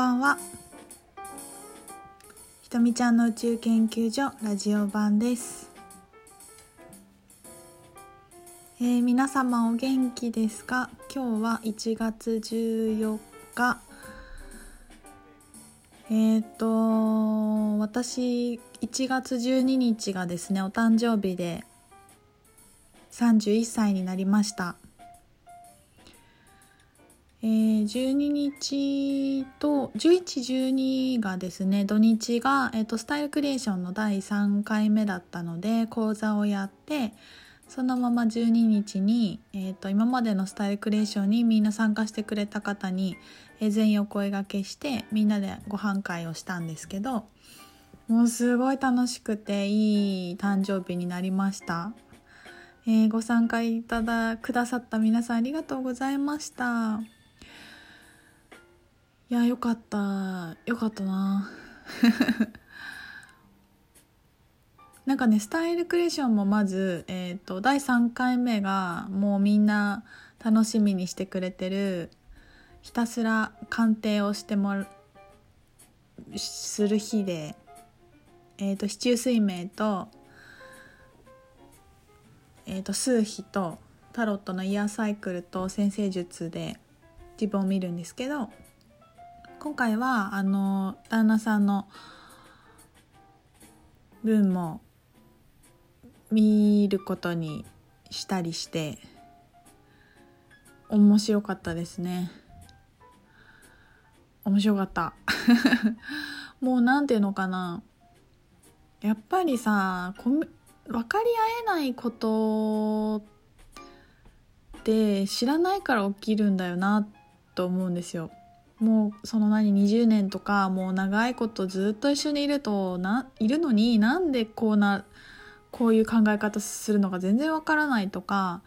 ばんは。ひとみちゃんの宇宙研究所ラジオ版です、えー皆様お元気ですか？今日は1月14日。えっ、と私1月12日がですねお誕生日で31歳になりました。えー、12日と1112がですね土日が、えー、とスタイルクリエーションの第3回目だったので講座をやってそのまま12日に、えー、と今までのスタイルクリエーションにみんな参加してくれた方に、えー全員お声がけしてみんなでご飯会をしたんですけどもうすごい楽しくていい誕生日になりました。えーご参加いただくださった皆さんありがとうございました。いやよかった。よかったな。なんかねスタイルクリエーションもまず、えー、と第3回目がもうみんな楽しみにしてくれてるひたすら鑑定をしてもする日で、えー、と四柱推命と,、えー、と数秘とタロットのイヤーサイクルと先生術で自分を見るんですけど今回はあの旦那さんの分も見ることにしたりして面白かったですね。面白かった。もうなんていうのかな。やっぱりさ分かり合えないことって知らないから起きるんだよなと思うんですよ。もうその何20年とかもう長いことずっと一緒にいるとないるのになんでこうなこういう考え方するのか全然わからないとか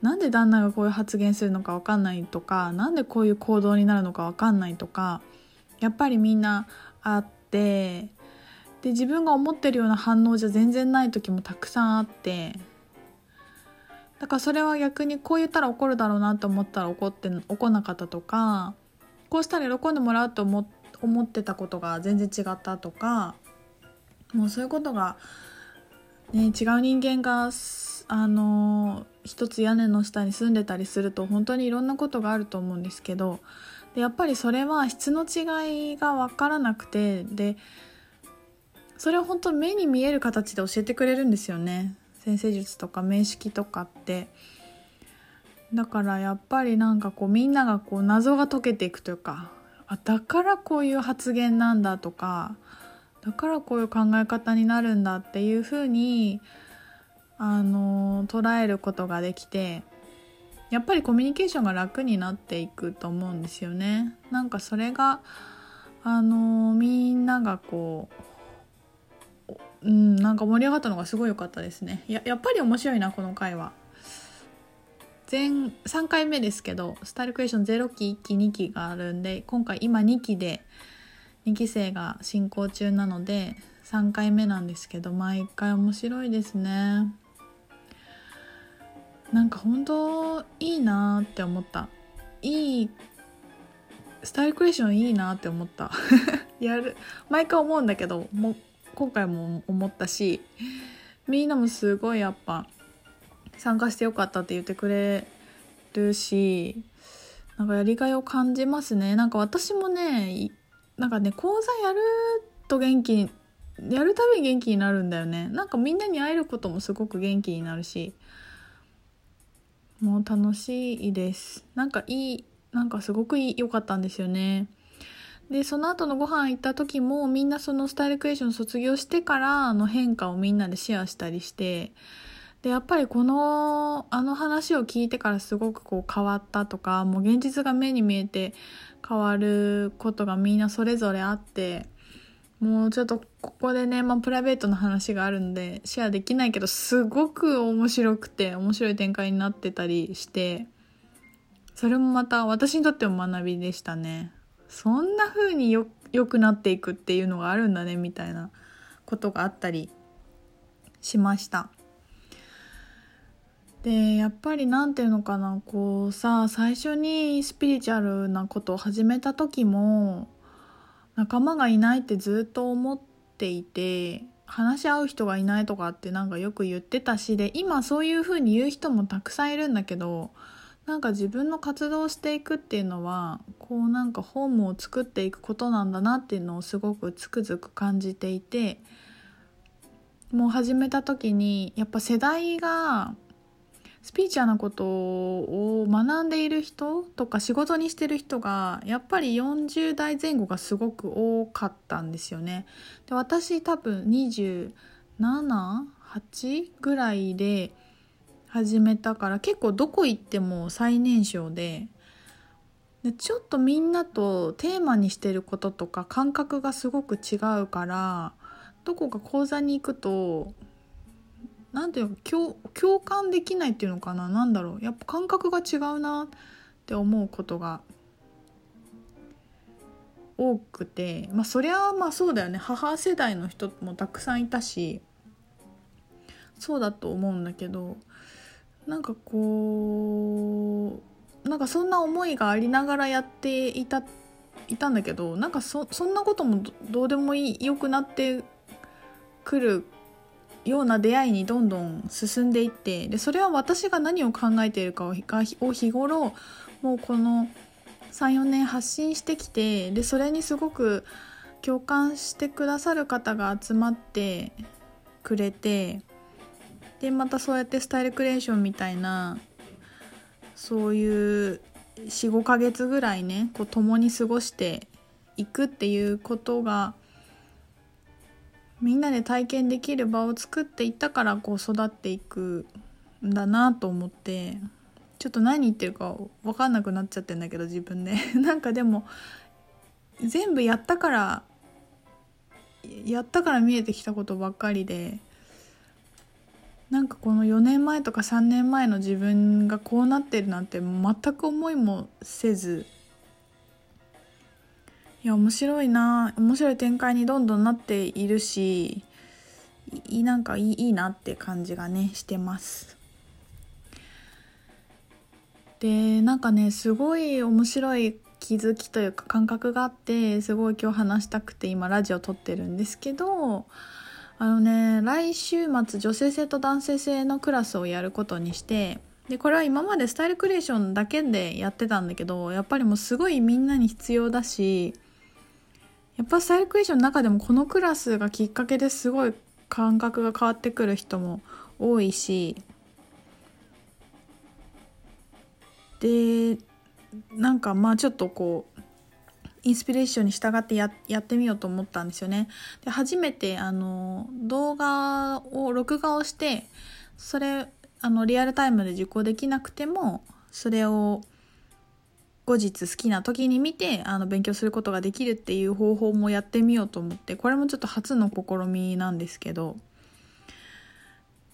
なんで旦那がこういう発言するのかわかんないとかなんでこういう行動になるのかわかんないとかやっぱりみんなあってで自分が思ってるような反応じゃ全然ない時もたくさんあってだからそれは逆にこう言ったら怒るだろうなと思ったら怒って怒んなかったとかこうしたら喜んでもらうと思思ってたことが全然違ったとかもうそういうことが、ね、違う人間があの一つ屋根の下に住んでたりすると本当にいろんなことがあると思うんですけどでやっぱりそれは質の違いが分からなくてでそれを本当目に見える形で教えてくれるんですよね先生術とか名式とかって。だからやっぱりなんかこうみんながこう謎が解けていくというかあだからこういう発言なんだとかだからこういう考え方になるんだっていうふうにあの捉えることができてやっぱりコミュニケーションが楽になっていくと思うんですよね。なんかそれがあのみんながこううんなんか盛り上がったのがすごい良かったですね。ややっぱり面白いなこの回は。前3回目ですけどスタイルクエスチョン0期1期2期があるんで今回今2期で2期生が進行中なので3回目なんですけど毎回面白いですね。なんか本当いいなって思った。いいスタイルクエスチョンいいなって思った。やる。毎回思うんだけども今回も思ったしみんなもすごいやっぱ参加してよかったって言ってくれるしなんかやりがいを感じますね。なんか私もねなんかね講座やると元気やるたび元気になるんだよね。なんかみんなに会えることもすごく元気になるしもう楽しいです。なんかいいなんかすごく良かったんですよね。でその後のご飯行った時もみんなそのスタイルクエーション卒業してからの変化をみんなでシェアしたりしてでやっぱりこのあの話を聞いてからすごくこう変わったとかもう現実が目に見えて変わることがみんなそれぞれあってもうちょっとここでね、まあ、プライベートの話があるんでシェアできないけどすごく面白くて面白い展開になってたりしてそれもまた私にとっても学びでしたね。そんな風によ良くなっていくっていうのがあるんだねみたいなことがあったりしました。でやっぱりなんていうのかなこうさ最初にスピリチュアルなことを始めた時も仲間がいないってずっと思っていて話し合う人がいないとかってなんかよく言ってたしで今そういう風に言う人もたくさんいるんだけどなんか自分の活動していくっていうのはこうなんかホームを作っていくことなんだなっていうのをすごくつくづく感じていてもう始めた時にやっぱ世代がスピーチャーなことを学んでいる人とか仕事にしてる人がやっぱり40代前後がすごく多かったんですよね。で私多分278ぐらいで始めたから結構どこ行っても最年少ででちょっとみんなとテーマにしてることとか感覚がすごく違うからどこか講座に行くと何ていうの共共感できないっていうのかな？何だろう？やっぱ感覚が違うなって思うことが多くて。まあそりゃまあそうだよね。母世代の人もたくさんいたしそうだと思うんだけどなんかこうなんかそんな思いがありながらやっていたいたんだけどなんかそそんなこともどうでもいいよくなってくるような出会いにどんどん進んでいってでそれは私が何を考えているかを日頃もうこの34年発信してきてでそれにすごく共感してくださる方が集まってくれてでまたそうやってスタイルクリエーションみたいなそういう45ヶ月ぐらいねこう共に過ごしていくっていうことがみんなで体験できる場を作っていったからこう育っていくんだなと思ってちょっと何言ってるか分かんなくなっちゃってんだけど自分で。なんかでも全部やったからやったから見えてきたことばっかりでなんかこの4年前とか3年前の自分がこうなってるなんて全く思いもせずいや面白いな。面白い展開にどんどんなっているしいなんかいいいいなって感じがねしてます。でなんかねすごい面白い気づきというか感覚があってすごい今日話したくて今ラジオ撮ってるんですけどあのね来週末女性性と男性性のクラスをやることにしてでこれは今までスタイルクリエーションだけでやってたんだけどやっぱりもうすごいみんなに必要だしやっぱスタイルクエーションの中でもこのクラスがきっかけですごい感覚が変わってくる人も多いしでなんかまあちょっとこうインスピレーションに従ってややってみようと思ったんですよね。で初めてあの動画を録画をしてそれあのリアルタイムで受講できなくてもそれを後日好きな時に見てあの勉強することができるっていう方法もやってみようと思ってこれもちょっと初の試みなんですけど。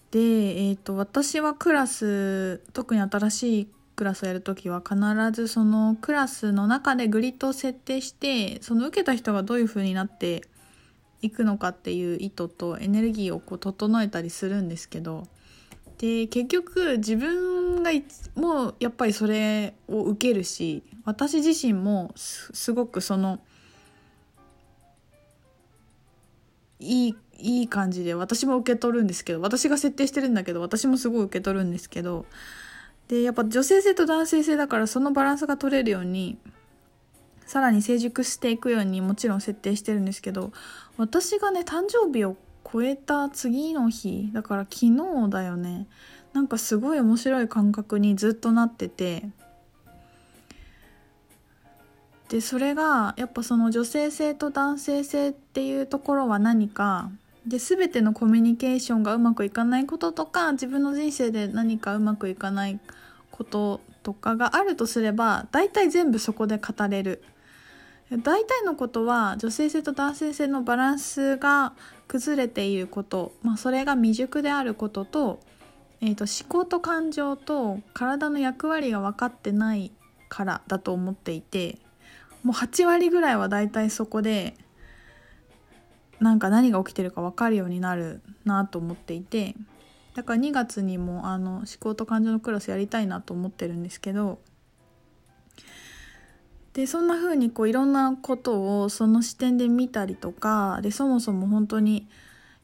で、えーと、私はクラス特に新しいクラスをやる時は必ずそのクラスの中でグリッドを設定してその受けた人がどういう風になっていくのかっていう意図とエネルギーをこう整えたりするんですけどで結局自分がもうやっぱりそれを受けるし私自身もすごくそのいいいい感じで私も受け取るんですけど私が設定してるんだけど私もすごい受け取るんですけどでやっぱ女性性と男性性だからそのバランスが取れるようにさらに成熟していくようにもちろん設定してるんですけど私がね誕生日を超えた次の日だから昨日だよね。なんかすごい面白い感覚にずっとなってて。でそれがやっぱその女性性と男性性っていうところは何か。で全てのコミュニケーションがうまくいかないこととか自分の人生で何かうまくいかないこととかがあるとすれば大体全部そこで語れる。大体のことは女性性と男性性のバランスが崩れていること、まあ、それが未熟であることと,、えーと、思考と感情と体の役割が分かってないからだと思っていてもう8割ぐらいは大体そこでなんか何が起きてるか分かるようになるなと思っていてだから2月にもあの思考と感情のクラスやりたいなと思ってるんですけどでそんな風にこういろんなことをその視点で見たりとかでそもそも本当に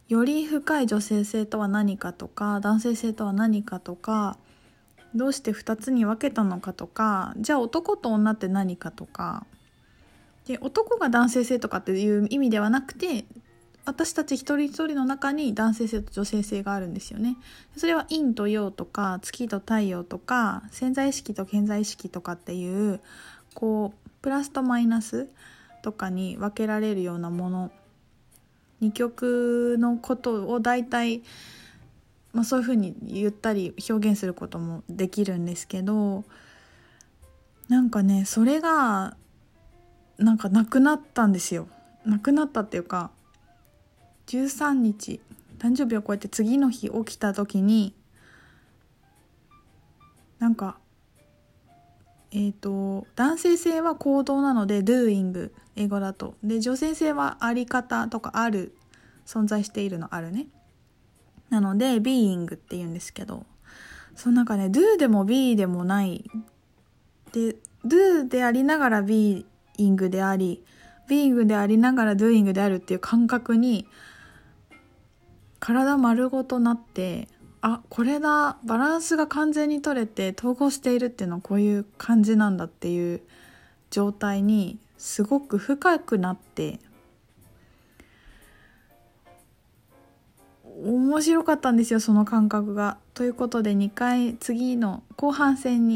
より深い女性性とは何かとか男性性とは何かとかどうして2つに分けたのかとかじゃあ男と女って何かとかで男が男性性とかっていう意味ではなくて私たち一人一人の中に男性性と女性性があるんですよね。それは陰と陽とか月と太陽とか潜在意識と潜在意識とかっていうこうプラスとマイナスとかに分けられるようなもの二極のことを大体、まあ、そういうふうに言ったり表現することもできるんですけどなんかねそれがなんかなくなったんですよ。なくなったっていうか13日誕生日をこうやって次の日起きた時になんかえっ、ー、と男性性は行動なので doing 英語だと。で女性性はあり方とかある存在しているのあるね。なので being って言うんですけど。そのなんかね do でも be でもない。で do でありながら being であり being でありながら doing であるっていう感覚に体丸ごとなってあこれだバランスが完全に取れて統合しているっていうのはこういう感じなんだっていう状態にすごく深くなって面白かったんですよその感覚が。ということで2回次の後半戦に